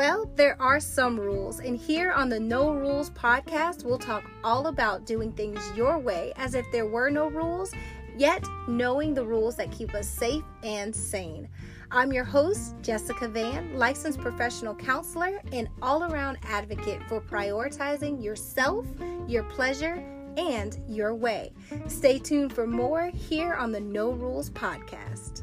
Well, there are some rules, and here on the No Rules podcast, we'll talk all about doing things your way as if there were no rules, yet knowing the rules that keep us safe and sane. I'm your host, Jessica Van, licensed professional counselor and all around advocate for prioritizing yourself, your pleasure, and your way. Stay tuned for more here on the No Rules podcast.